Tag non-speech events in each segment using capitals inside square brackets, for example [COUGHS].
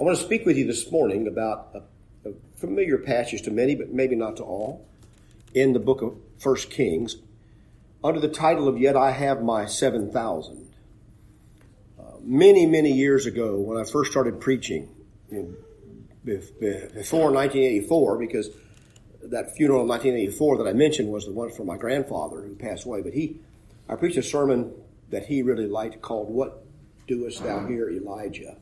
I want to speak with you this morning about a, a familiar passage to many, but maybe not to all, in the book of First Kings, under the title of Yet I Have My 7,000. Uh, many, many years ago, when I first started preaching, in, before 1984, because that funeral in 1984 that I mentioned was the one for my grandfather who passed away, but he, I preached a sermon that he really liked called What Doest Thou Here, Elijah?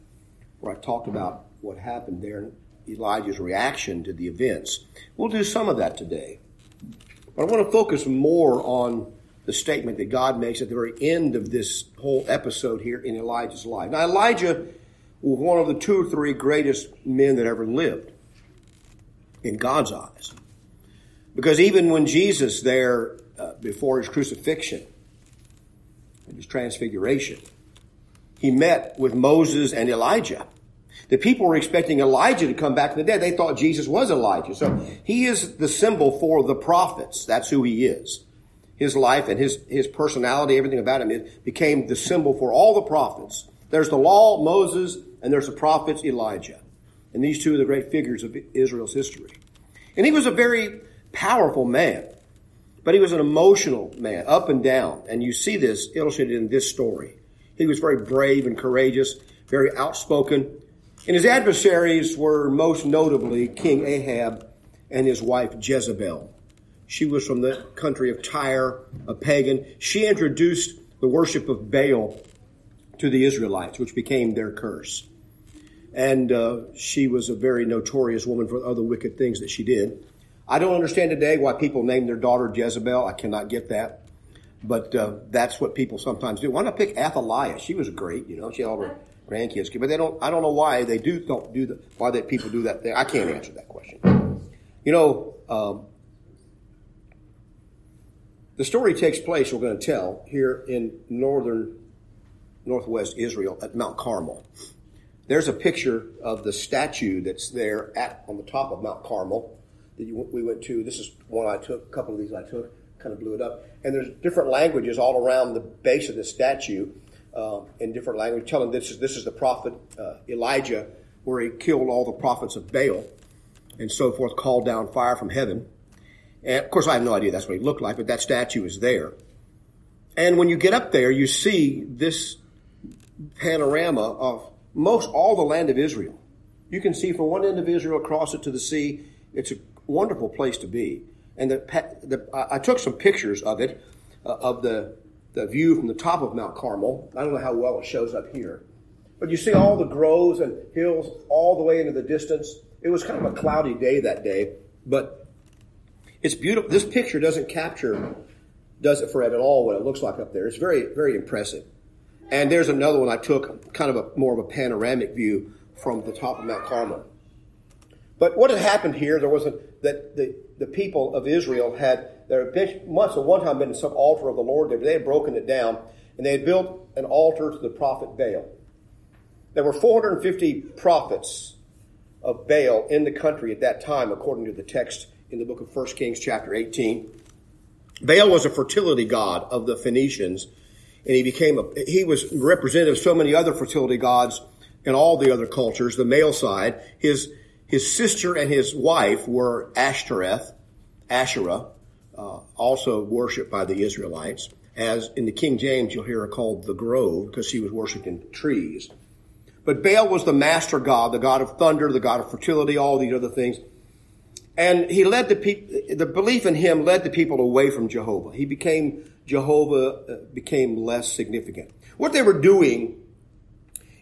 Where I talked about what happened there and Elijah's reaction to the events. We'll do some of that today. But I want to focus more on the statement that God makes at the very end of this whole episode here in Elijah's life. Now, Elijah was one of the two or three greatest men that ever lived in God's eyes. Because even when Jesus, there uh, before his crucifixion and his transfiguration, he met with Moses and Elijah. The people were expecting Elijah to come back from the dead. They thought Jesus was Elijah. So he is the symbol for the prophets. That's who he is. His life and his, his personality, everything about him, it became the symbol for all the prophets. There's the law, Moses, and there's the prophets, Elijah. And these two are the great figures of Israel's history. And he was a very powerful man, but he was an emotional man, up and down. And you see this illustrated in this story. He was very brave and courageous, very outspoken. And his adversaries were most notably King Ahab and his wife Jezebel. She was from the country of Tyre, a pagan. She introduced the worship of Baal to the Israelites, which became their curse. And uh, she was a very notorious woman for other wicked things that she did. I don't understand today why people name their daughter Jezebel. I cannot get that. But uh, that's what people sometimes do. Why not pick Athaliah? She was great, you know. She had all her grandkids, but they don't. I don't know why they do don't do the why that people do that. thing. I can't answer that question. You know, um, the story takes place. We're going to tell here in northern northwest Israel at Mount Carmel. There's a picture of the statue that's there at on the top of Mount Carmel that you, we went to. This is one I took. A couple of these I took kind of blew it up. And there's different languages all around the base of the statue uh, in different language, telling this is this is the prophet uh, Elijah, where he killed all the prophets of Baal, and so forth, called down fire from heaven. And of course, I have no idea that's what he looked like, but that statue is there. And when you get up there, you see this panorama of most all the land of Israel. You can see from one end of Israel across it to the sea. It's a wonderful place to be and the, the, I took some pictures of it, uh, of the, the view from the top of Mount Carmel. I don't know how well it shows up here. But you see all the groves and hills all the way into the distance. It was kind of a cloudy day that day, but it's beautiful. This picture doesn't capture, does it, Fred, at all what it looks like up there. It's very, very impressive. And there's another one I took, kind of a more of a panoramic view from the top of Mount Carmel. But what had happened here, there was a, that the, the people of Israel had, there once at one time been some altar of the Lord there, but they had broken it down, and they had built an altar to the prophet Baal. There were 450 prophets of Baal in the country at that time, according to the text in the book of 1 Kings chapter 18. Baal was a fertility god of the Phoenicians, and he became a, he was representative of so many other fertility gods in all the other cultures, the male side. His, his sister and his wife were Ashtoreth, Asherah, uh, also worshipped by the Israelites. As in the King James, you'll hear her called the grove because she was worshipped in trees. But Baal was the master god, the god of thunder, the god of fertility, all these other things. And he led the people, the belief in him led the people away from Jehovah. He became, Jehovah uh, became less significant. What they were doing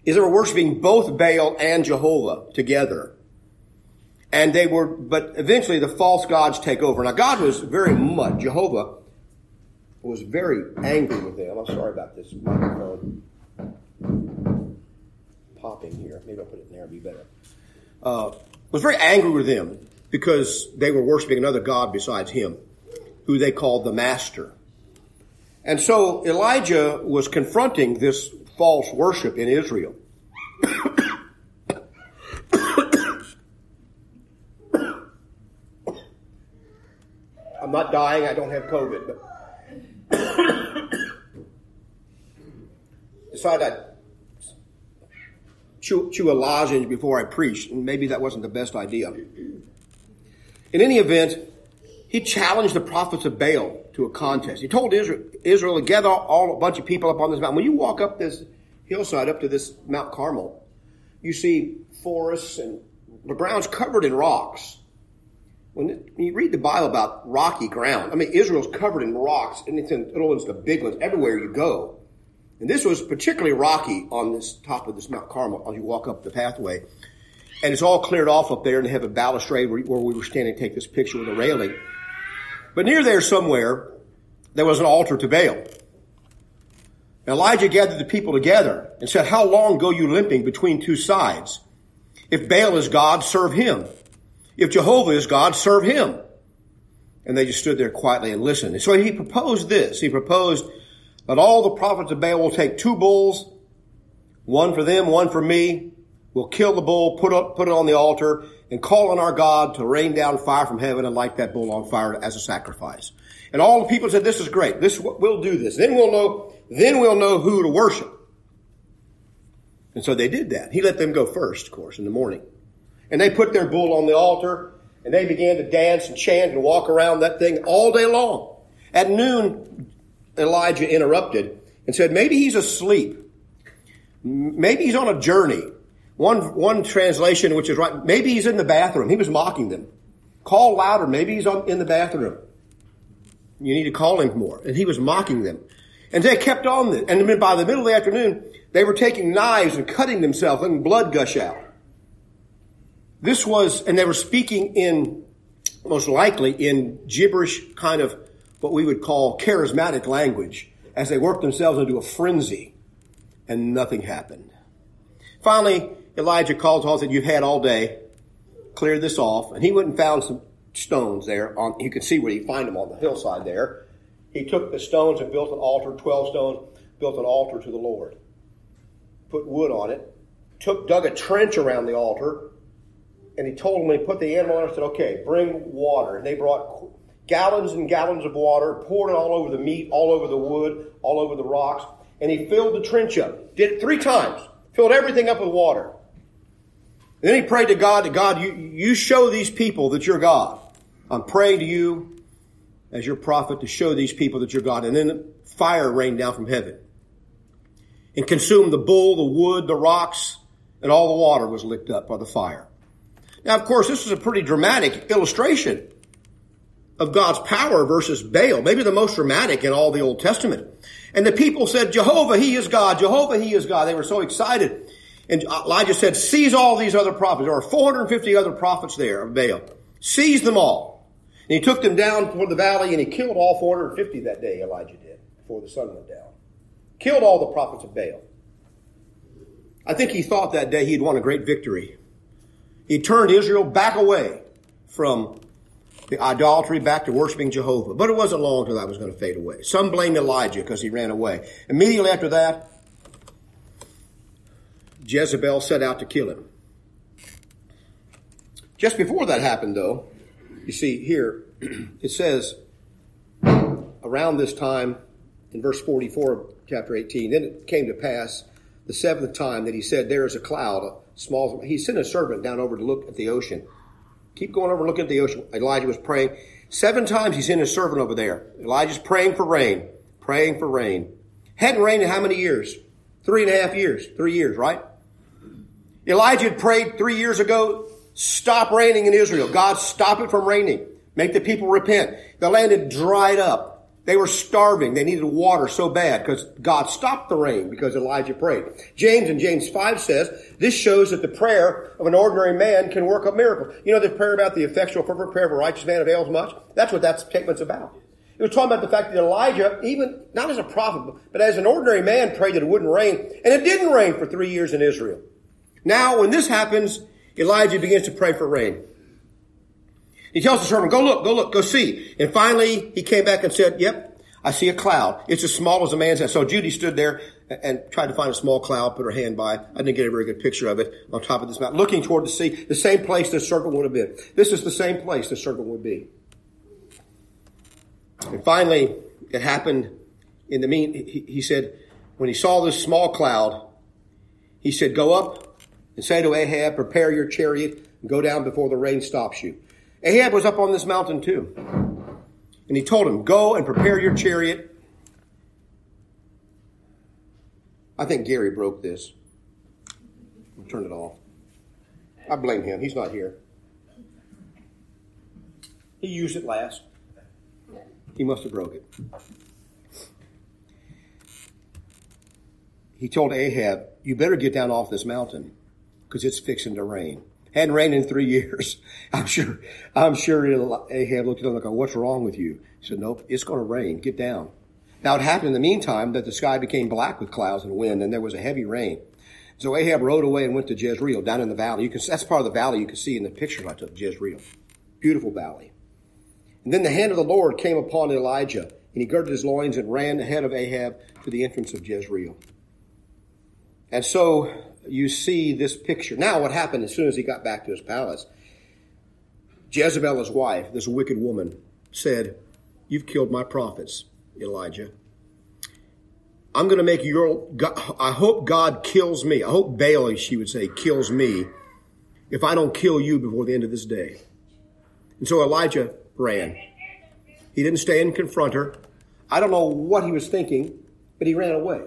is they were worshiping both Baal and Jehovah together. And they were, but eventually the false gods take over. Now God was very much, Jehovah was very angry with them. I'm sorry about this microphone popping here. Maybe I'll put it in there, it'd be better. Uh, was very angry with them because they were worshiping another God besides him, who they called the Master. And so Elijah was confronting this false worship in Israel. [COUGHS] I'm not dying. I don't have COVID, but [COUGHS] decided I'd chew, chew a lozenge before I preach, and maybe that wasn't the best idea. In any event, he challenged the prophets of Baal to a contest. He told Israel, Israel to gather all a bunch of people up on this mountain. When you walk up this hillside up to this Mount Carmel, you see forests and the ground's covered in rocks. When, it, when you read the Bible about rocky ground, I mean, Israel's covered in rocks, and it's in little ones, the big ones, everywhere you go. And this was particularly rocky on this top of this Mount Carmel as you walk up the pathway. And it's all cleared off up there, and they have a balustrade where, where we were standing to take this picture with a railing. But near there somewhere, there was an altar to Baal. Elijah gathered the people together and said, How long go you limping between two sides? If Baal is God, serve him. If Jehovah is God, serve him. And they just stood there quietly and listened. And so he proposed this. He proposed that all the prophets of Baal will take two bulls, one for them, one for me. We'll kill the bull, put it, put it on the altar, and call on our God to rain down fire from heaven and light that bull on fire as a sacrifice. And all the people said, this is great. This, we'll do this. Then we'll know, then we'll know who to worship. And so they did that. He let them go first, of course, in the morning. And they put their bull on the altar and they began to dance and chant and walk around that thing all day long. At noon, Elijah interrupted and said, maybe he's asleep. Maybe he's on a journey. One, one translation, which is right, maybe he's in the bathroom. He was mocking them. Call louder. Maybe he's on, in the bathroom. You need to call him more. And he was mocking them. And they kept on this. And by the middle of the afternoon, they were taking knives and cutting themselves, letting blood gush out. This was, and they were speaking in, most likely, in gibberish kind of what we would call charismatic language as they worked themselves into a frenzy. And nothing happened. Finally, Elijah called to and said, You've had all day. Clear this off. And he went and found some stones there. On, you can see where you find them on the hillside there. He took the stones and built an altar, 12 stones, built an altar to the Lord. Put wood on it. Took, dug a trench around the altar. And he told them, when he put the animal on, he said, okay, bring water. And they brought gallons and gallons of water, poured it all over the meat, all over the wood, all over the rocks. And he filled the trench up. Did it three times. Filled everything up with water. And then he prayed to God, to God, you, you show these people that you're God. I'm praying to you as your prophet to show these people that you're God. And then fire rained down from heaven and consumed the bull, the wood, the rocks, and all the water was licked up by the fire. Now, of course, this is a pretty dramatic illustration of God's power versus Baal, maybe the most dramatic in all the Old Testament. And the people said, Jehovah, He is God. Jehovah, He is God. They were so excited. And Elijah said, seize all these other prophets. There are 450 other prophets there of Baal. Seize them all. And he took them down toward the valley and he killed all 450 that day, Elijah did, before the sun went down. Killed all the prophets of Baal. I think he thought that day he'd won a great victory. He turned Israel back away from the idolatry back to worshiping Jehovah. But it wasn't long until that was going to fade away. Some blame Elijah because he ran away. Immediately after that, Jezebel set out to kill him. Just before that happened, though, you see here, [CLEARS THROAT] it says, around this time, in verse 44 of chapter 18, then it came to pass the seventh time that he said, There is a cloud, small. He sent a servant down over to look at the ocean. Keep going over looking at the ocean. Elijah was praying. Seven times he sent his servant over there. Elijah's praying for rain, praying for rain. Hadn't rained in how many years? Three and a half years. Three years, right? Elijah had prayed three years ago, stop raining in Israel. God, stop it from raining. Make the people repent. The land had dried up. They were starving. They needed water so bad because God stopped the rain because Elijah prayed. James in James 5 says, this shows that the prayer of an ordinary man can work a miracle. You know the prayer about the effectual fervent prayer of a righteous man avails much? That's what that statement's about. It was talking about the fact that Elijah, even not as a prophet, but as an ordinary man, prayed that it wouldn't rain, and it didn't rain for three years in Israel. Now, when this happens, Elijah begins to pray for rain. He tells the servant, go look, go look, go see. And finally, he came back and said, yep, I see a cloud. It's as small as a man's hand. So Judy stood there and tried to find a small cloud, put her hand by. I didn't get a very good picture of it on top of this mountain, looking toward the sea, the same place the serpent would have been. This is the same place the serpent would be. And finally, it happened in the mean, he, he said, when he saw this small cloud, he said, go up and say to Ahab, Prepare your chariot and go down before the rain stops you. Ahab was up on this mountain too. And he told him, Go and prepare your chariot. I think Gary broke this. Turn it off. I blame him. He's not here. He used it last. He must have broke it. He told Ahab, You better get down off this mountain because it's fixing to rain. Hadn't rained in three [LAUGHS] years. I'm sure, I'm sure Ahab looked at him like, what's wrong with you? He said, nope, it's going to rain. Get down. Now it happened in the meantime that the sky became black with clouds and wind and there was a heavy rain. So Ahab rode away and went to Jezreel down in the valley. You can, that's part of the valley you can see in the picture I took, Jezreel. Beautiful valley. And then the hand of the Lord came upon Elijah and he girded his loins and ran ahead of Ahab to the entrance of Jezreel. And so you see this picture. Now, what happened as soon as he got back to his palace? Jezebel, his wife, this wicked woman, said, You've killed my prophets, Elijah. I'm going to make your, I hope God kills me. I hope Baal, she would say, kills me if I don't kill you before the end of this day. And so Elijah ran. He didn't stay and confront her. I don't know what he was thinking, but he ran away.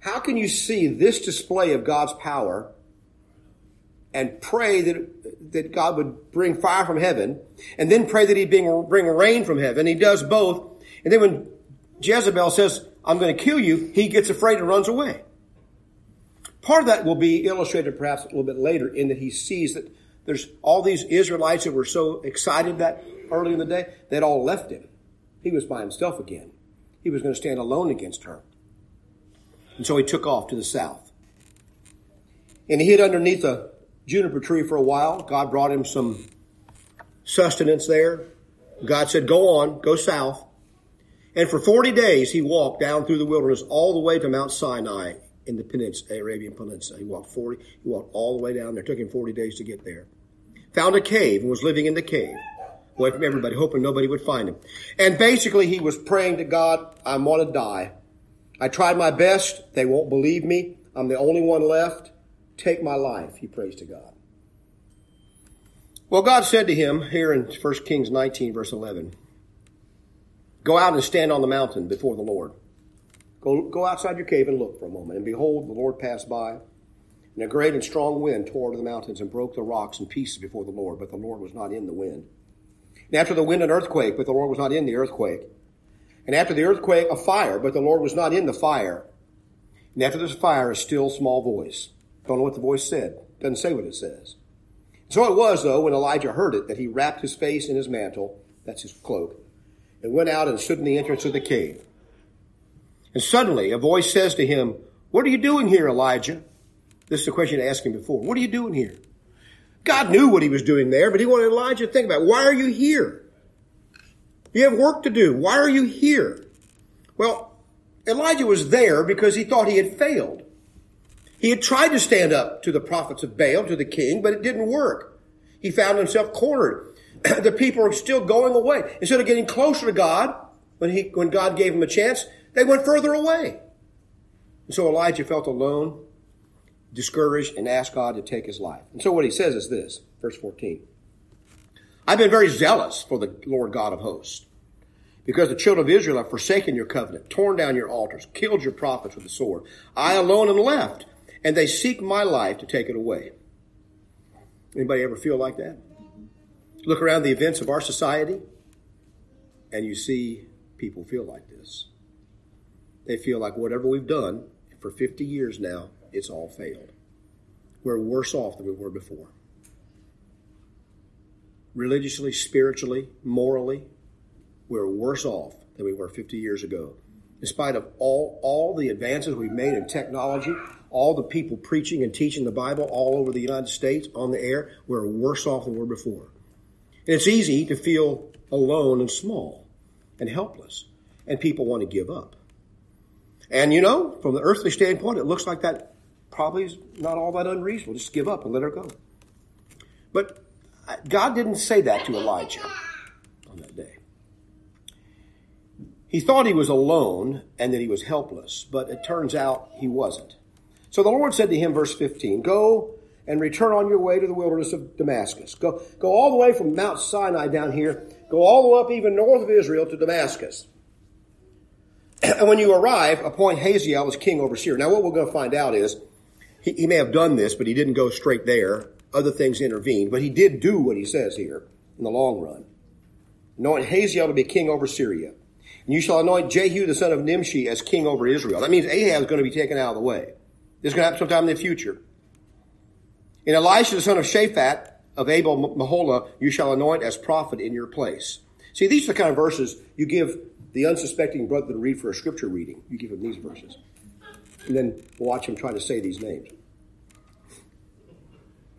How can you see this display of God's power and pray that, that God would bring fire from heaven and then pray that he'd bring, bring rain from heaven? He does both. And then when Jezebel says, I'm going to kill you, he gets afraid and runs away. Part of that will be illustrated perhaps a little bit later in that he sees that there's all these Israelites that were so excited that early in the day, they'd all left him. He was by himself again. He was going to stand alone against her. And so he took off to the south. And he hid underneath a juniper tree for a while. God brought him some sustenance there. God said, Go on, go south. And for 40 days he walked down through the wilderness all the way to Mount Sinai in the peninsula, Arabian Peninsula. He walked 40, he walked all the way down there. It took him 40 days to get there. Found a cave and was living in the cave. Away from everybody, hoping nobody would find him. And basically he was praying to God, I want to die. I tried my best. They won't believe me. I'm the only one left. Take my life, he prays to God. Well, God said to him here in 1 Kings 19, verse 11, Go out and stand on the mountain before the Lord. Go, go outside your cave and look for a moment. And behold, the Lord passed by, and a great and strong wind tore over the mountains and broke the rocks in pieces before the Lord, but the Lord was not in the wind. And after the wind, an earthquake, but the Lord was not in the earthquake. And after the earthquake, a fire, but the Lord was not in the fire. And after this fire, a still small voice. Don't know what the voice said. Doesn't say what it says. So it was, though, when Elijah heard it, that he wrapped his face in his mantle, that's his cloak, and went out and stood in the entrance of the cave. And suddenly a voice says to him, What are you doing here, Elijah? This is the question I asked him before. What are you doing here? God knew what he was doing there, but he wanted Elijah to think about, why are you here? You have work to do. Why are you here? Well, Elijah was there because he thought he had failed. He had tried to stand up to the prophets of Baal, to the king, but it didn't work. He found himself cornered. [CLEARS THROAT] the people are still going away. Instead of getting closer to God, when he, when God gave him a chance, they went further away. And so Elijah felt alone, discouraged, and asked God to take his life. And so what he says is this, verse 14. I've been very zealous for the Lord God of hosts. Because the children of Israel have forsaken your covenant, torn down your altars, killed your prophets with the sword. I alone am left, and they seek my life to take it away. Anybody ever feel like that? Look around the events of our society, and you see people feel like this. They feel like whatever we've done for 50 years now, it's all failed. We're worse off than we were before religiously, spiritually, morally, we're worse off than we were 50 years ago. In spite of all, all the advances we've made in technology, all the people preaching and teaching the Bible all over the United States on the air, we're worse off than we were before. And it's easy to feel alone and small and helpless, and people want to give up. And you know, from the earthly standpoint, it looks like that probably is not all that unreasonable. Just give up and let her go. But God didn't say that to Elijah on that day. He thought he was alone and that he was helpless, but it turns out he wasn't. So the Lord said to him, verse 15, Go and return on your way to the wilderness of Damascus. Go, go all the way from Mount Sinai down here. Go all the way up even north of Israel to Damascus. [CLEARS THROAT] And when you arrive, appoint Hazael as king over Syria. Now what we're going to find out is, he, he may have done this, but he didn't go straight there. Other things intervened. But he did do what he says here in the long run. Anoint Hazael to be king over Syria. And you shall anoint Jehu the son of Nimshi as king over Israel. That means Ahab is going to be taken out of the way. This is going to happen sometime in the future. And Elisha, the son of Shaphat of Abel Meholah, you shall anoint as prophet in your place. See, these are the kind of verses you give the unsuspecting brother to read for a scripture reading. You give him these verses. And then watch him try to say these names.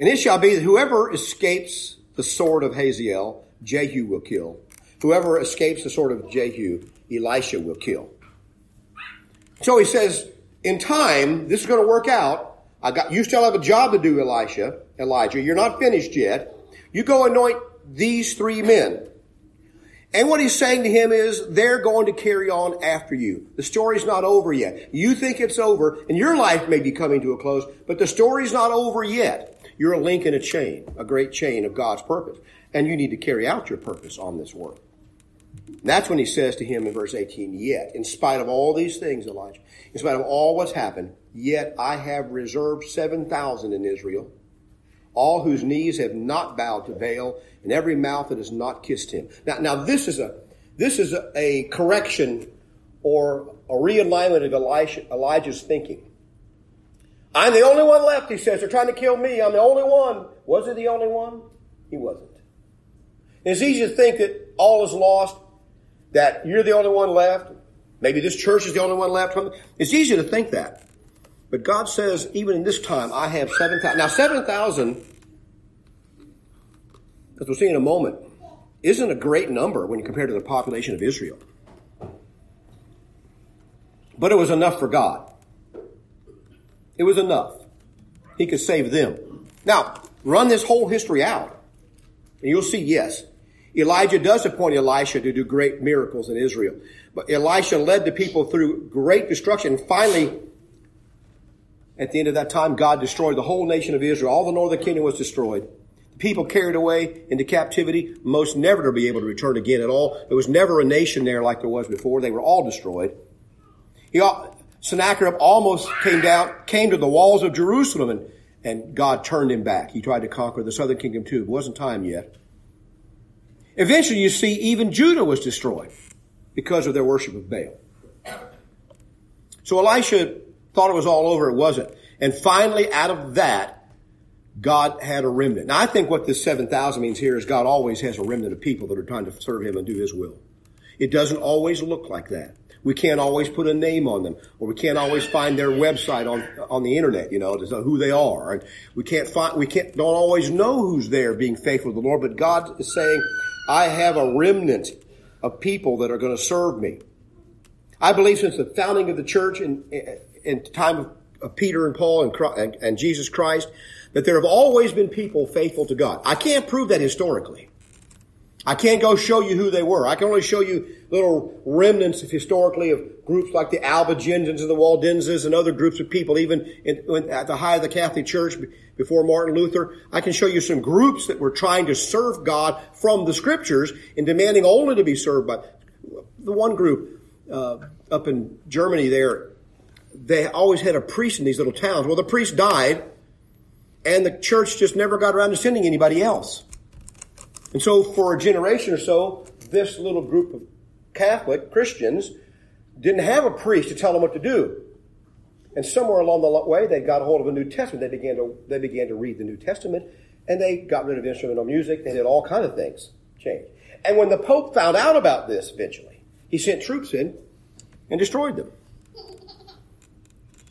And it shall be that whoever escapes the sword of Hazael, Jehu will kill. Whoever escapes the sword of Jehu, Elisha will kill. So he says, in time, this is going to work out. I got, you still have a job to do, Elisha, Elijah. You're not finished yet. You go anoint these three men. And what he's saying to him is, they're going to carry on after you. The story's not over yet. You think it's over, and your life may be coming to a close, but the story's not over yet. You're a link in a chain, a great chain of God's purpose. And you need to carry out your purpose on this work. And that's when he says to him in verse 18, Yet, in spite of all these things, Elijah, in spite of all what's happened, yet I have reserved 7,000 in Israel, all whose knees have not bowed to Baal, and every mouth that has not kissed him. Now, now this is a, this is a, a correction or a realignment of Elisha, Elijah's thinking. I'm the only one left, he says. They're trying to kill me. I'm the only one. Was he the only one? He wasn't. It's easy to think that all is lost, that you're the only one left. Maybe this church is the only one left. It's easy to think that. But God says, even in this time, I have 7,000. Now, 7,000, as we'll see in a moment, isn't a great number when you compare to the population of Israel. But it was enough for God. It was enough. He could save them. Now, run this whole history out, and you'll see, yes, Elijah does appoint Elisha to do great miracles in Israel. But Elisha led the people through great destruction. Finally, at the end of that time, God destroyed the whole nation of Israel. All the northern kingdom was destroyed. The people carried away into captivity, most never to be able to return again at all. There was never a nation there like there was before. They were all destroyed. He, Sennacherib almost came down, came to the walls of Jerusalem and, and God turned him back. He tried to conquer the southern kingdom too. It wasn't time yet. Eventually, you see, even Judah was destroyed because of their worship of Baal. So Elisha thought it was all over. It wasn't. And finally, out of that, God had a remnant. Now, I think what this 7,000 means here is God always has a remnant of people that are trying to serve Him and do His will. It doesn't always look like that. We can't always put a name on them, or we can't always find their website on on the internet, you know, who they are. And we can't find, we can't, don't always know who's there being faithful to the Lord. But God is saying, I have a remnant of people that are going to serve me. I believe since the founding of the church in, in time of Peter and Paul and, and, and Jesus Christ, that there have always been people faithful to God. I can't prove that historically. I can't go show you who they were. I can only show you little remnants of historically of groups like the Albigensians and the Waldenses and other groups of people, even in, at the height of the Catholic Church before Martin Luther. I can show you some groups that were trying to serve God from the Scriptures and demanding only to be served by the one group uh, up in Germany. There, they always had a priest in these little towns. Well, the priest died, and the church just never got around to sending anybody else. And so for a generation or so, this little group of Catholic Christians didn't have a priest to tell them what to do. And somewhere along the way, they got a hold of a New Testament. They began to, they began to read the New Testament and they got rid of instrumental music. They did all kind of things change. And when the Pope found out about this eventually, he sent troops in and destroyed them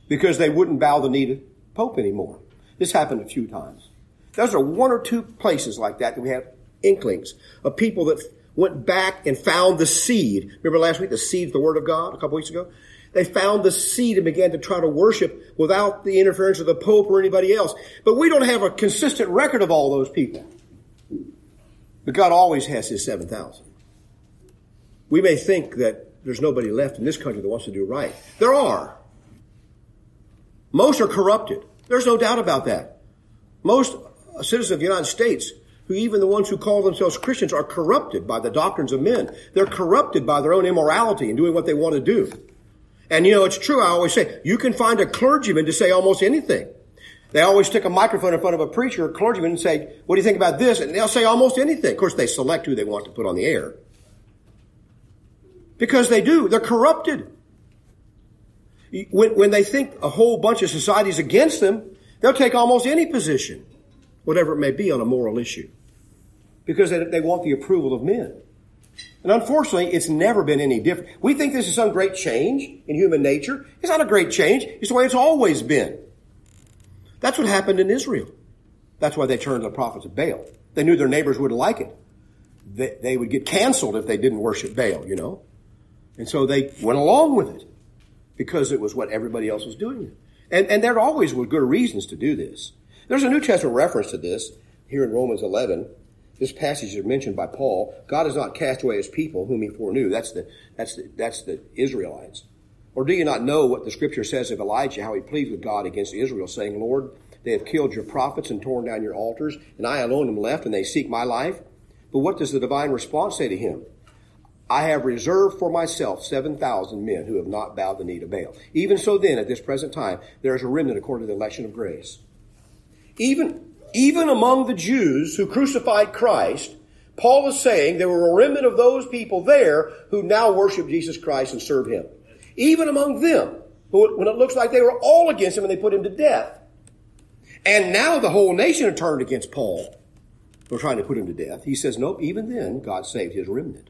because they wouldn't bow the knee to Pope anymore. This happened a few times. Those are one or two places like that that we have inklings of people that went back and found the seed. Remember last week, the seed's the word of God a couple weeks ago? They found the seed and began to try to worship without the interference of the Pope or anybody else. But we don't have a consistent record of all those people. But God always has his 7,000. We may think that there's nobody left in this country that wants to do right. There are. Most are corrupted. There's no doubt about that. Most citizens of the United States, who even the ones who call themselves Christians, are corrupted by the doctrines of men. They're corrupted by their own immorality and doing what they want to do. And you know, it's true. I always say, you can find a clergyman to say almost anything. They always stick a microphone in front of a preacher or clergyman and say, what do you think about this? And they'll say almost anything. Of course, they select who they want to put on the air. Because they do. They're corrupted. When, when they think a whole bunch of society is against them, they'll take almost any position, whatever it may be, on a moral issue. Because they, they want the approval of men. And unfortunately, it's never been any different. We think this is some great change in human nature. It's not a great change. It's the way it's always been. That's what happened in Israel. That's why they turned to the prophets of Baal. They knew their neighbors wouldn't like it. They, they would get canceled if they didn't worship Baal, you know. And so they went along with it because it was what everybody else was doing. And, and there always were good reasons to do this. There's a New Testament reference to this here in Romans 11. This passage is mentioned by Paul. God has not cast away his people whom he foreknew. That's the, that's the, that's the Israelites. Or do you not know what the scripture says of Elijah, how he pleads with God against Israel, saying, Lord, they have killed your prophets and torn down your altars, and I alone am left, and they seek my life? But what does the divine response say to him? I have reserved for myself 7,000 men who have not bowed the knee to Baal. Even so then, at this present time, there is a remnant according to the election of grace. Even, even among the Jews who crucified Christ, Paul is saying there were a remnant of those people there who now worship Jesus Christ and serve him even among them, who, when it looks like they were all against him and they put him to death. And now the whole nation had turned against Paul. They're trying to put him to death. He says, nope, even then, God saved his remnant.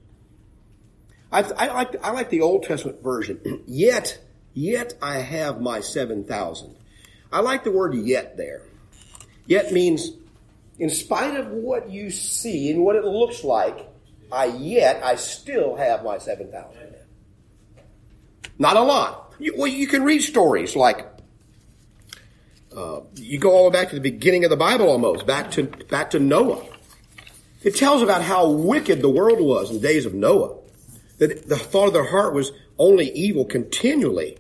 I, I, like, I like the Old Testament version. [CLEARS THROAT] yet, yet I have my 7,000. I like the word yet there. Yet means, in spite of what you see and what it looks like, I yet, I still have my 7,000. Not a lot. You, well, you can read stories like uh, you go all the way back to the beginning of the Bible, almost back to back to Noah. It tells about how wicked the world was in the days of Noah. That the thought of their heart was only evil continually,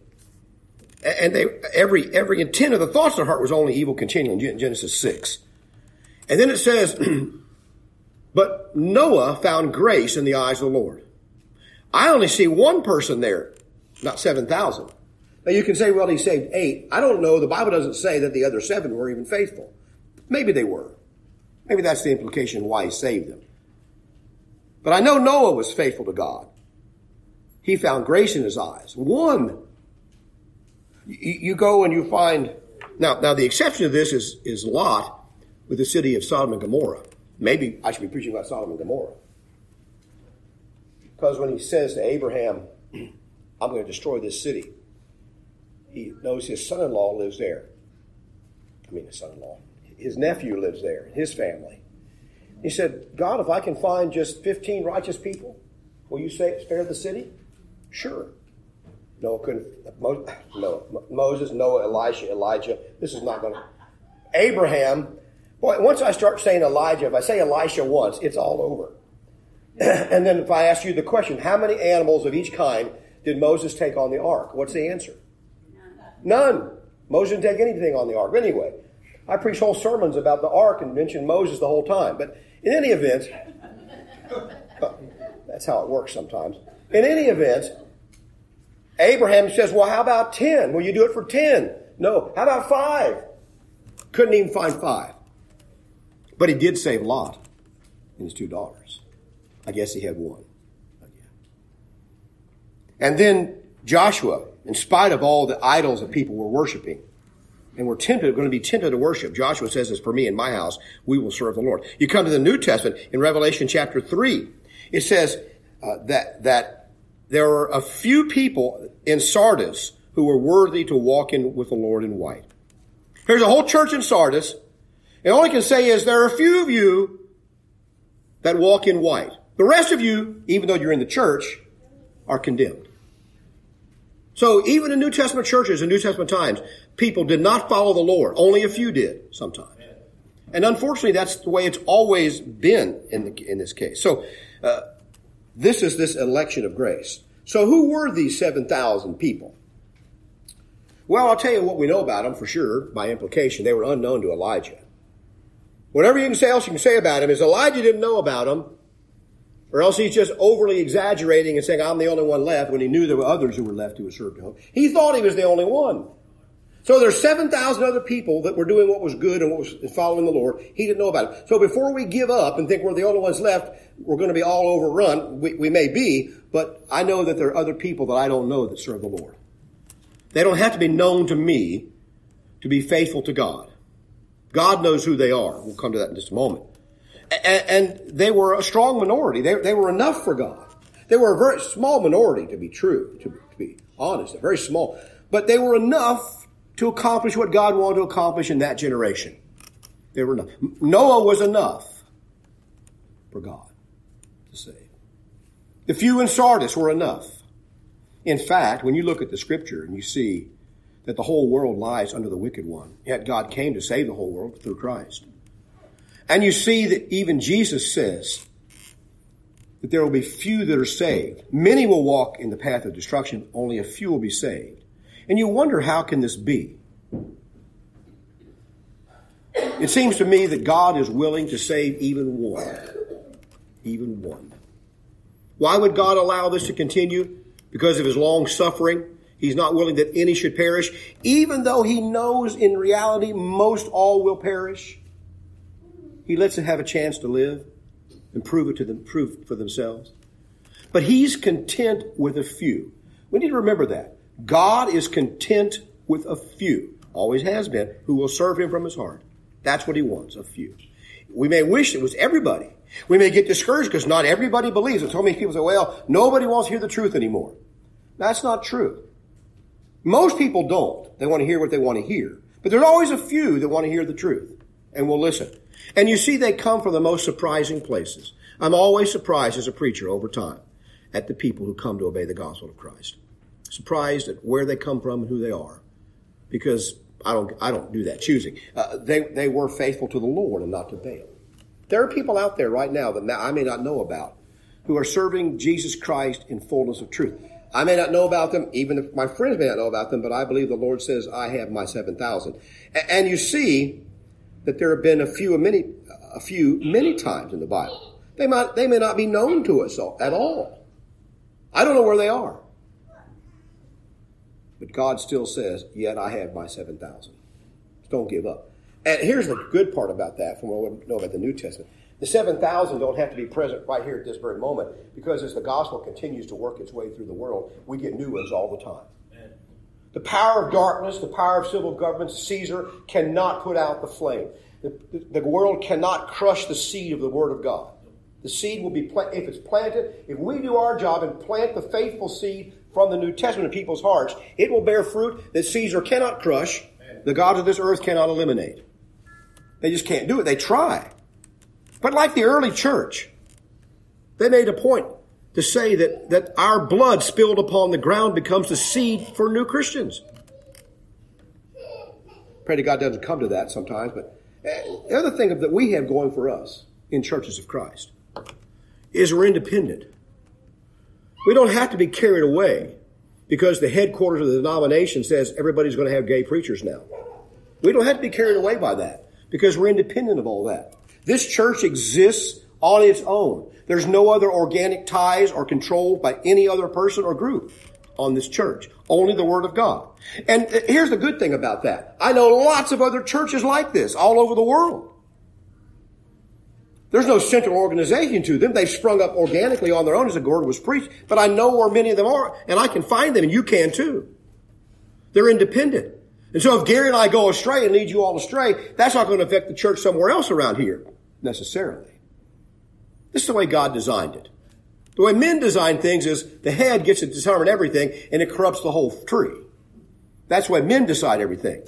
and they every every intent of the thoughts of the heart was only evil continually. In Genesis six, and then it says, [CLEARS THROAT] "But Noah found grace in the eyes of the Lord." I only see one person there not 7,000. Now you can say, well, he saved eight. I don't know. The Bible doesn't say that the other seven were even faithful. Maybe they were. Maybe that's the implication why he saved them. But I know Noah was faithful to God. He found grace in his eyes. One. You, go and you find, now, now the exception to this is, is Lot with the city of Sodom and Gomorrah. Maybe I should be preaching about Sodom and Gomorrah. Because when he says to Abraham, [CLEARS THROAT] I'm going to destroy this city. He knows his son in law lives there. I mean, his son in law. His nephew lives there, his family. He said, God, if I can find just 15 righteous people, will you spare the city? Sure. Noah couldn't, no, Moses, Noah, Elisha, Elijah. This is not going to. Abraham, boy, once I start saying Elijah, if I say Elisha once, it's all over. [CLEARS THROAT] and then if I ask you the question, how many animals of each kind did Moses take on the ark? What's the answer? None. Moses didn't take anything on the ark. Anyway, I preach whole sermons about the ark and mention Moses the whole time. But in any event, [LAUGHS] that's how it works sometimes. In any event, Abraham says, well, how about 10? Will you do it for 10? No. How about five? Couldn't even find five. But he did save Lot and his two daughters. I guess he had one. And then Joshua, in spite of all the idols that people were worshiping, and were tempted, going to be tempted to worship. Joshua says, as for me and my house, we will serve the Lord. You come to the New Testament in Revelation chapter 3. It says uh, that, that there are a few people in Sardis who were worthy to walk in with the Lord in white. There's a whole church in Sardis. And all I can say is there are a few of you that walk in white. The rest of you, even though you're in the church, are condemned. So even in New Testament churches in New Testament times, people did not follow the Lord. Only a few did sometimes. And unfortunately, that's the way it's always been in, the, in this case. So, uh, this is this election of grace. So who were these 7,000 people? Well, I'll tell you what we know about them for sure, by implication. They were unknown to Elijah. Whatever you can say else you can say about him is Elijah didn't know about them, or else he's just overly exaggerating and saying, I'm the only one left, when he knew there were others who were left who were served him. He thought he was the only one. So there's 7,000 other people that were doing what was good and what was following the Lord. He didn't know about it. So before we give up and think we're the only ones left, we're going to be all overrun. We, we may be, but I know that there are other people that I don't know that serve the Lord. They don't have to be known to me to be faithful to God. God knows who they are. We'll come to that in just a moment. And, and they were a strong minority. They, they were enough for God. They were a very small minority, to be true, to, to be honest, a very small. But they were enough to accomplish what God wanted to accomplish in that generation. There were enough. Noah was enough for God to save. The few in Sardis were enough. In fact, when you look at the scripture and you see that the whole world lies under the wicked one, yet God came to save the whole world through Christ. And you see that even Jesus says that there will be few that are saved. Many will walk in the path of destruction, only a few will be saved. And you wonder, how can this be? It seems to me that God is willing to save even one. Even one. Why would God allow this to continue? Because of his long suffering. He's not willing that any should perish, even though he knows in reality most all will perish. He lets them have a chance to live and prove it to them, prove for themselves. But he's content with a few. We need to remember that. God is content with a few, always has been, who will serve him from his heart. That's what he wants, a few. We may wish it was everybody. We may get discouraged because not everybody believes. So many people say, well, nobody wants to hear the truth anymore. That's not true. Most people don't. They want to hear what they want to hear. But there's always a few that want to hear the truth and will listen. And you see, they come from the most surprising places. I'm always surprised as a preacher over time at the people who come to obey the gospel of Christ surprised at where they come from and who they are, because I don't I don't do that choosing. Uh, they they were faithful to the Lord and not to Baal. There are people out there right now that I may not know about who are serving Jesus Christ in fullness of truth. I may not know about them, even if my friends may not know about them, but I believe the Lord says, I have my 7,000. And you see that there have been a few, many, a few, many times in the Bible. They might, they may not be known to us at all. I don't know where they are. But God still says, Yet I have my 7,000. Don't give up. And here's the good part about that from what we know about the New Testament. The 7,000 don't have to be present right here at this very moment because as the gospel continues to work its way through the world, we get new ones all the time. The power of darkness, the power of civil governments, Caesar cannot put out the flame. The, the, the world cannot crush the seed of the Word of God. The seed will be, planted, if it's planted, if we do our job and plant the faithful seed from the New Testament in people's hearts, it will bear fruit that Caesar cannot crush, the gods of this earth cannot eliminate. They just can't do it. They try. But like the early church, they made a point to say that, that our blood spilled upon the ground becomes the seed for new Christians. Pray to God doesn't come to that sometimes, but eh, the other thing that we have going for us in churches of Christ is we're independent. We don't have to be carried away because the headquarters of the denomination says everybody's going to have gay preachers now. We don't have to be carried away by that because we're independent of all that. This church exists on its own. There's no other organic ties or control by any other person or group on this church. Only the Word of God. And here's the good thing about that. I know lots of other churches like this all over the world. There's no central organization to them. They've sprung up organically on their own as the word was preached. But I know where many of them are, and I can find them, and you can too. They're independent. And so if Gary and I go astray and lead you all astray, that's not going to affect the church somewhere else around here, necessarily. This is the way God designed it. The way men design things is the head gets to determine everything, and it corrupts the whole tree. That's why men decide everything.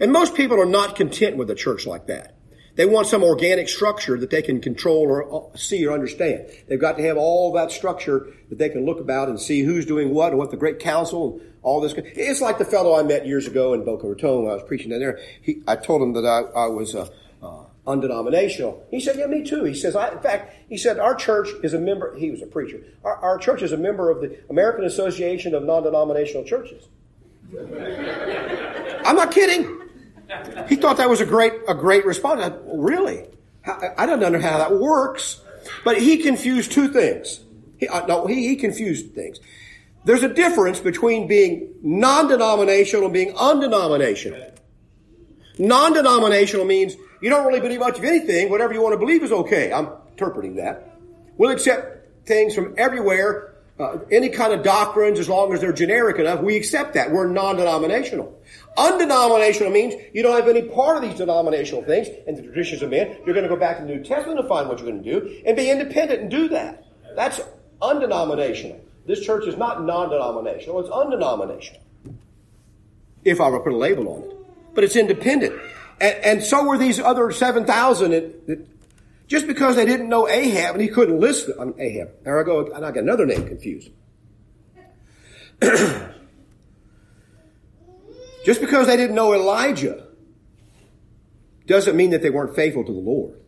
And most people are not content with a church like that. They want some organic structure that they can control or uh, see or understand. They've got to have all that structure that they can look about and see who's doing what and what the great council and all this. It's like the fellow I met years ago in Boca Raton when I was preaching down there. He, I told him that I, I was uh, uh, undenominational. He said, "Yeah, me too." He says, "In fact, he said our church is a member. He was a preacher. Our, our church is a member of the American Association of Non-Denominational Churches." [LAUGHS] I'm not kidding. He thought that was a great, a great response. I, really? I don't know how that works. But he confused two things. He, uh, no, he, he confused things. There's a difference between being non-denominational and being undenominational. Non-denominational means you don't really believe much of anything. Whatever you want to believe is okay. I'm interpreting that. We'll accept things from everywhere, uh, any kind of doctrines, as long as they're generic enough. We accept that. We're non-denominational. Undenominational means you don't have any part of these denominational things and the traditions of men. You're going to go back to the New Testament and find what you're going to do and be independent and do that. That's undenominational. This church is not non-denominational, it's undenominational. If I were to put a label on it. But it's independent. And, and so were these other 7,000 just because they didn't know Ahab and he couldn't list um, Ahab. There I go, and I got another name confused. [CLEARS THROAT] Just because they didn't know Elijah doesn't mean that they weren't faithful to the Lord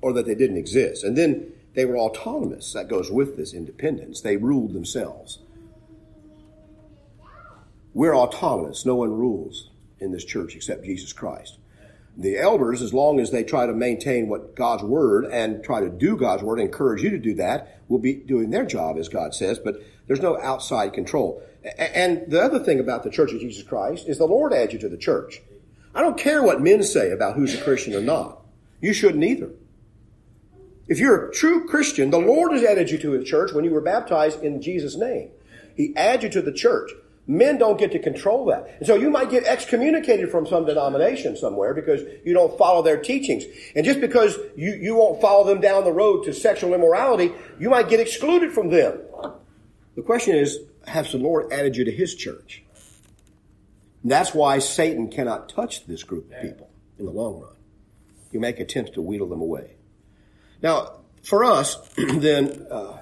or that they didn't exist. And then they were autonomous. That goes with this independence. They ruled themselves. We're autonomous. No one rules in this church except Jesus Christ. The elders, as long as they try to maintain what God's word and try to do God's word, encourage you to do that, will be doing their job, as God says, but there's no outside control. And the other thing about the Church of Jesus Christ is the Lord adds you to the church. I don't care what men say about who's a Christian or not. You shouldn't either. If you're a true Christian, the Lord has added you to His church when you were baptized in Jesus' name. He adds you to the church. Men don't get to control that. And so you might get excommunicated from some denomination somewhere because you don't follow their teachings. And just because you, you won't follow them down the road to sexual immorality, you might get excluded from them. The question is, has the Lord added you to His church? And that's why Satan cannot touch this group of people in the long run. You make attempts to wheedle them away. Now, for us, [CLEARS THROAT] then, uh,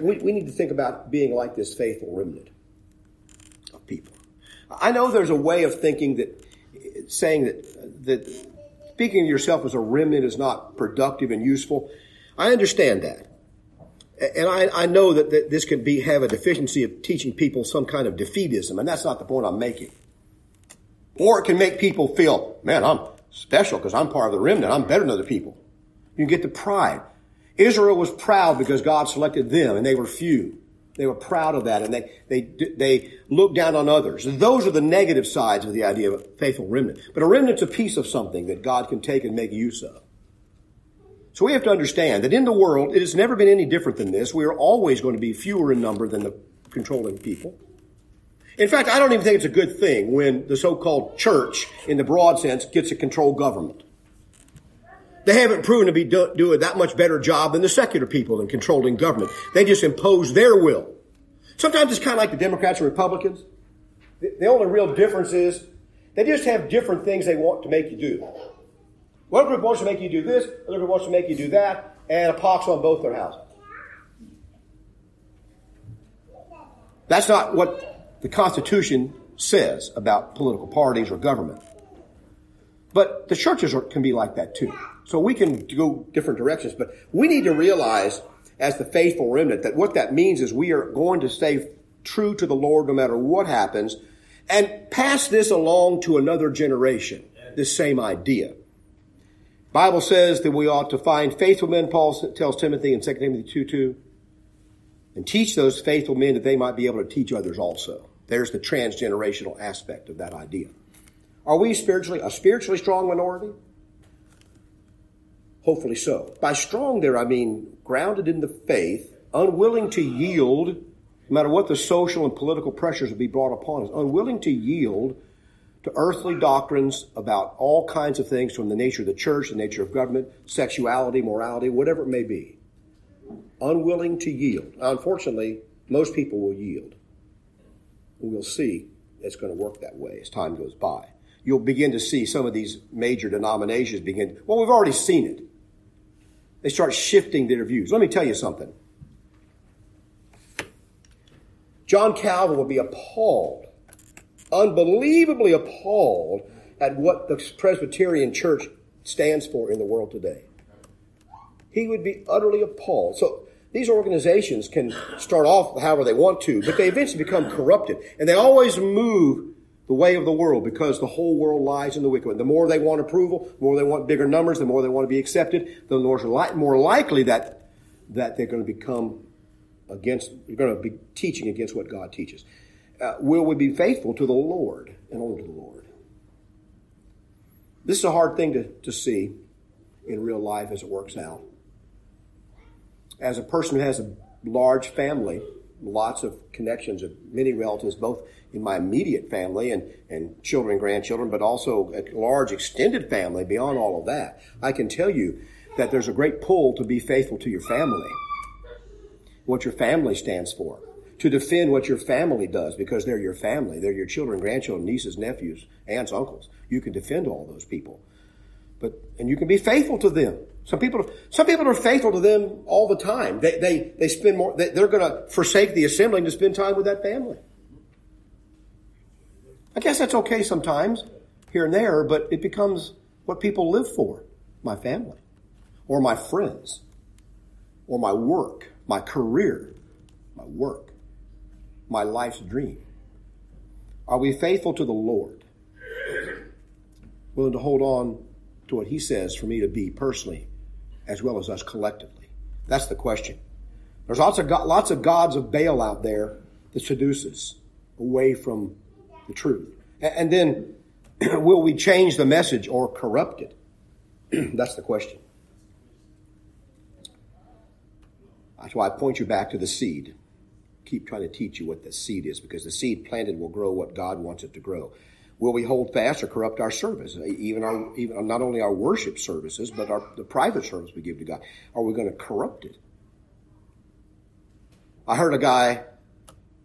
we, we need to think about being like this faithful remnant people. I know there's a way of thinking that saying that that speaking of yourself as a remnant is not productive and useful. I understand that. And I, I know that, that this can be have a deficiency of teaching people some kind of defeatism, and that's not the point I'm making. Or it can make people feel, man, I'm special because I'm part of the remnant. I'm better than other people. You can get the pride. Israel was proud because God selected them and they were few. They were proud of that and they, they, they looked down on others. Those are the negative sides of the idea of a faithful remnant. But a remnant's a piece of something that God can take and make use of. So we have to understand that in the world, it has never been any different than this. We are always going to be fewer in number than the controlling people. In fact, I don't even think it's a good thing when the so-called church, in the broad sense, gets to control government. They haven't proven to be do- doing that much better job than the secular people in controlling government. They just impose their will. Sometimes it's kind of like the Democrats and Republicans. The, the only real difference is they just have different things they want to make you do. One group wants to make you do this, another group wants to make you do that, and a pox on both their houses. That's not what the Constitution says about political parties or government. But the churches are, can be like that too. So we can go different directions, but we need to realize as the faithful remnant that what that means is we are going to stay true to the Lord no matter what happens and pass this along to another generation. This same idea. Bible says that we ought to find faithful men, Paul tells Timothy in 2 Timothy 2 2, and teach those faithful men that they might be able to teach others also. There's the transgenerational aspect of that idea. Are we spiritually a spiritually strong minority? Hopefully so. By strong there, I mean grounded in the faith, unwilling to yield, no matter what the social and political pressures will be brought upon us, unwilling to yield to earthly doctrines about all kinds of things from the nature of the church, the nature of government, sexuality, morality, whatever it may be. Unwilling to yield. Unfortunately, most people will yield. we'll see it's going to work that way as time goes by. You'll begin to see some of these major denominations begin, well, we've already seen it. They start shifting their views. Let me tell you something. John Calvin would be appalled, unbelievably appalled at what the Presbyterian Church stands for in the world today. He would be utterly appalled. So these organizations can start off however they want to, but they eventually become corrupted. And they always move the way of the world because the whole world lies in the wicked one. The more they want approval, the more they want bigger numbers, the more they want to be accepted, the more likely that, that they're going to become against, you're going to be teaching against what God teaches. Uh, will we be faithful to the Lord and only to the Lord? This is a hard thing to, to see in real life as it works out. As a person who has a large family, lots of connections of many relatives, both in my immediate family and, and children and grandchildren, but also a large extended family beyond all of that, I can tell you that there's a great pull to be faithful to your family, what your family stands for, to defend what your family does because they're your family. They're your children, grandchildren, nieces, nephews, aunts, uncles. You can defend all those people. But, and you can be faithful to them. Some people, some people are faithful to them all the time. They, they, they spend more, they, they're going to forsake the assembling to spend time with that family. I guess that's okay sometimes, here and there, but it becomes what people live for. My family, or my friends, or my work, my career, my work, my life's dream. Are we faithful to the Lord? Willing to hold on to what He says for me to be personally, as well as us collectively? That's the question. There's lots of, lots of gods of Baal out there that seduce us away from the truth. And then, [CLEARS THROAT] will we change the message or corrupt it? [CLEARS THROAT] That's the question. That's why I point you back to the seed. Keep trying to teach you what the seed is because the seed planted will grow what God wants it to grow. Will we hold fast or corrupt our service? Even our, even not only our worship services, but our, the private service we give to God. Are we going to corrupt it? I heard a guy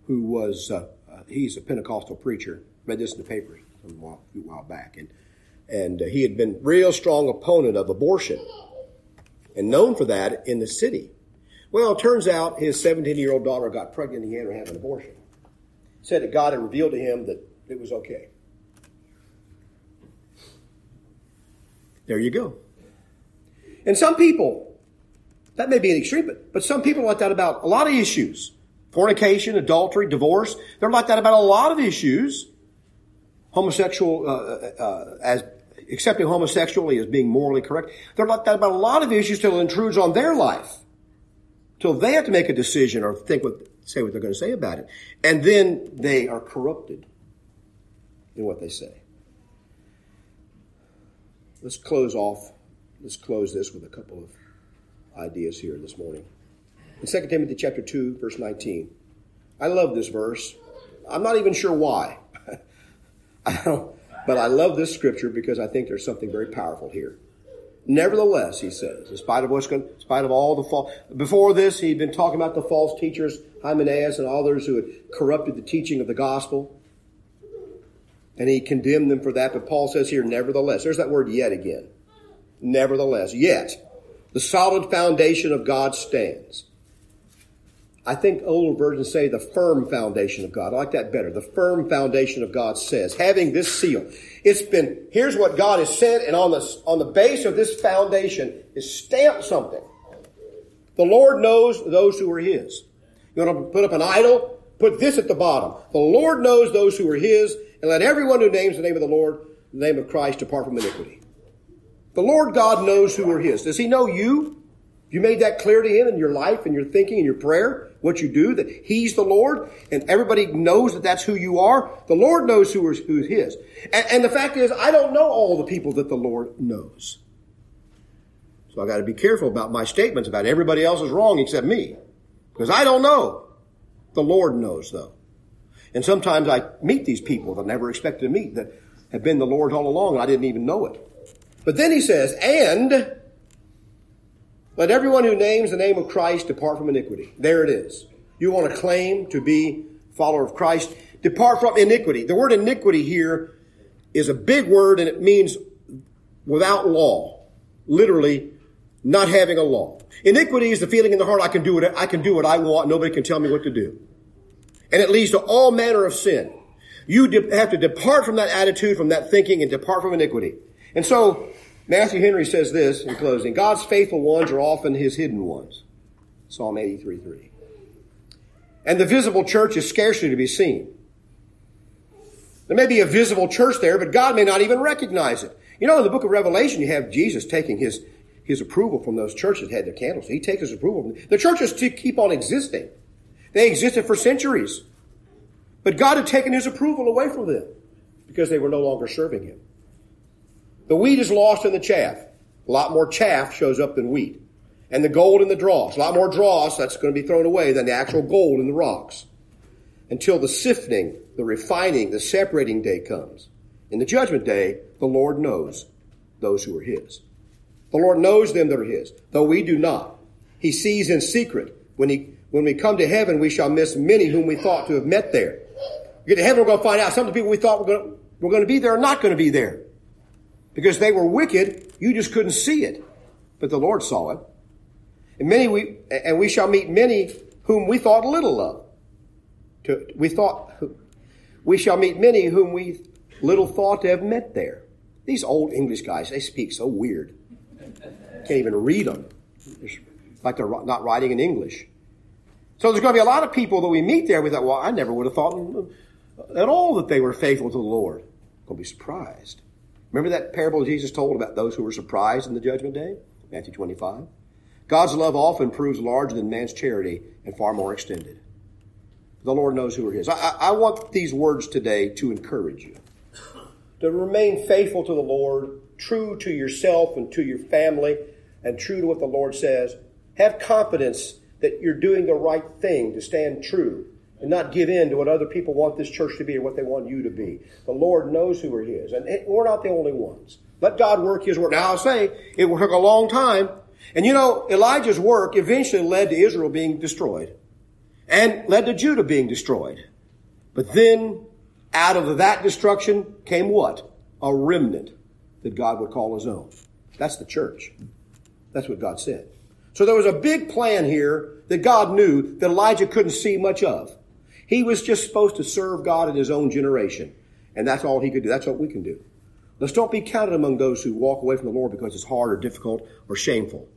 who was, uh, uh, he's a Pentecostal preacher, read this in the paper a while, a while back, and and uh, he had been real strong opponent of abortion, and known for that in the city. Well, it turns out his 17 year old daughter got pregnant and he had have an abortion. Said that God had revealed to him that it was okay. There you go. And some people, that may be an extreme, but, but some people like that about a lot of issues. Fornication, adultery, divorce. They're like that about a lot of issues homosexual, uh, uh, uh, as accepting homosexuality as being morally correct. They're like that about a lot of issues till it intrudes on their life. Till they have to make a decision or think what, say what they're going to say about it. And then they are corrupted in what they say. Let's close off, let's close this with a couple of ideas here this morning. In 2 Timothy chapter 2, verse 19. I love this verse. I'm not even sure why. [LAUGHS] I don't, but I love this scripture because I think there's something very powerful here. Nevertheless, he says, in spite of what's going, in spite of all the false, before this, he'd been talking about the false teachers, Hymenaeus and others who had corrupted the teaching of the gospel. And he condemned them for that. But Paul says here, nevertheless, there's that word yet again. Nevertheless, yet, the solid foundation of God stands. I think older versions say the firm foundation of God. I like that better. The firm foundation of God says, having this seal. It's been, here's what God has said, and on the, on the base of this foundation is stamped something. The Lord knows those who are His. You want to put up an idol? Put this at the bottom. The Lord knows those who are His, and let everyone who names the name of the Lord, the name of Christ, depart from iniquity. The Lord God knows who are His. Does He know you? You made that clear to him in your life and your thinking and your prayer, what you do, that he's the Lord, and everybody knows that that's who you are. The Lord knows who is, who is his. And, and the fact is, I don't know all the people that the Lord knows. So I got to be careful about my statements about everybody else is wrong except me. Because I don't know. The Lord knows though. And sometimes I meet these people that I never expected to meet that have been the Lord all along and I didn't even know it. But then he says, and let everyone who names the name of Christ depart from iniquity. There it is. You want to claim to be follower of Christ. Depart from iniquity. The word iniquity here is a big word and it means without law. Literally, not having a law. Iniquity is the feeling in the heart I can do what I can do what I want. Nobody can tell me what to do. And it leads to all manner of sin. You have to depart from that attitude, from that thinking, and depart from iniquity. And so Matthew Henry says this in closing God's faithful ones are often his hidden ones. Psalm 83 3. And the visible church is scarcely to be seen. There may be a visible church there, but God may not even recognize it. You know, in the book of Revelation, you have Jesus taking his, his approval from those churches that had their candles. He takes his approval. From, The churches to keep on existing. They existed for centuries. But God had taken his approval away from them because they were no longer serving him. The wheat is lost in the chaff. A lot more chaff shows up than wheat. And the gold in the dross. A lot more dross that's going to be thrown away than the actual gold in the rocks. Until the sifting, the refining, the separating day comes. In the judgment day, the Lord knows those who are his. The Lord knows them that are his, though we do not. He sees in secret. When he when we come to heaven, we shall miss many whom we thought to have met there. We get to heaven, we're going to find out some of the people we thought were going to, were going to be there are not going to be there. Because they were wicked, you just couldn't see it. But the Lord saw it. And many we, and we shall meet many whom we thought little of. To, we thought, we shall meet many whom we little thought to have met there. These old English guys, they speak so weird. Can't even read them. It's like they're not writing in English. So there's going to be a lot of people that we meet there. We thought, well, I never would have thought at all that they were faithful to the Lord. Going to be surprised. Remember that parable Jesus told about those who were surprised in the judgment day? Matthew 25. God's love often proves larger than man's charity and far more extended. The Lord knows who are His. I, I want these words today to encourage you to remain faithful to the Lord, true to yourself and to your family, and true to what the Lord says. Have confidence that you're doing the right thing to stand true and not give in to what other people want this church to be or what they want you to be. The Lord knows who are His, and we're not the only ones. Let God work His work. Now I'll say it took a long time, and you know Elijah's work eventually led to Israel being destroyed, and led to Judah being destroyed. But then, out of that destruction came what? A remnant that God would call His own. That's the church. That's what God said. So there was a big plan here that God knew that Elijah couldn't see much of. He was just supposed to serve God in his own generation. And that's all he could do. That's what we can do. Let's don't be counted among those who walk away from the Lord because it's hard or difficult or shameful.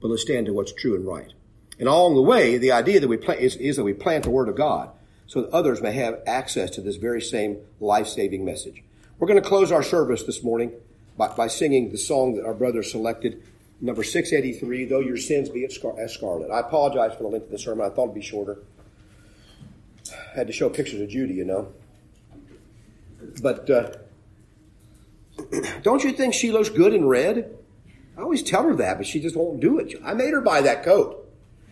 But let's stand to what's true and right. And along the way, the idea that we plant is, is that we plant the Word of God so that others may have access to this very same life-saving message. We're going to close our service this morning by, by singing the song that our brother selected, number 683, Though Your Sins Be as Scarlet. I apologize for the length of the sermon. I thought it'd be shorter. I had to show pictures of Judy, you know. But uh, [CLEARS THROAT] don't you think she looks good in red? I always tell her that, but she just won't do it. I made her buy that coat.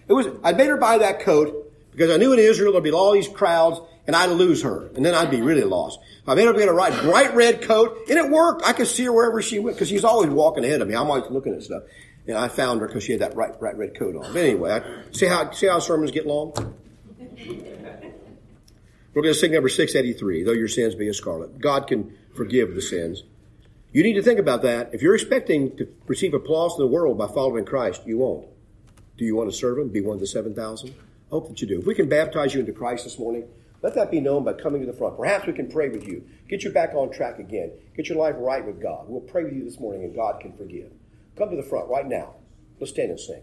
It was I made her buy that coat because I knew in Israel there'd be all these crowds and I'd lose her, and then I'd be really lost. I made up get a right, bright red coat, and it worked. I could see her wherever she went because she's always walking ahead of me. I'm always looking at stuff, and I found her because she had that bright, bright red coat on. But anyway, I, see how see how sermons get long. [LAUGHS] We're going to sing number 683, though your sins be as scarlet. God can forgive the sins. You need to think about that. If you're expecting to receive applause in the world by following Christ, you won't. Do you want to serve Him? Be one of the 7,000? Hope that you do. If we can baptize you into Christ this morning, let that be known by coming to the front. Perhaps we can pray with you. Get you back on track again. Get your life right with God. We'll pray with you this morning and God can forgive. Come to the front right now. Let's stand and sing.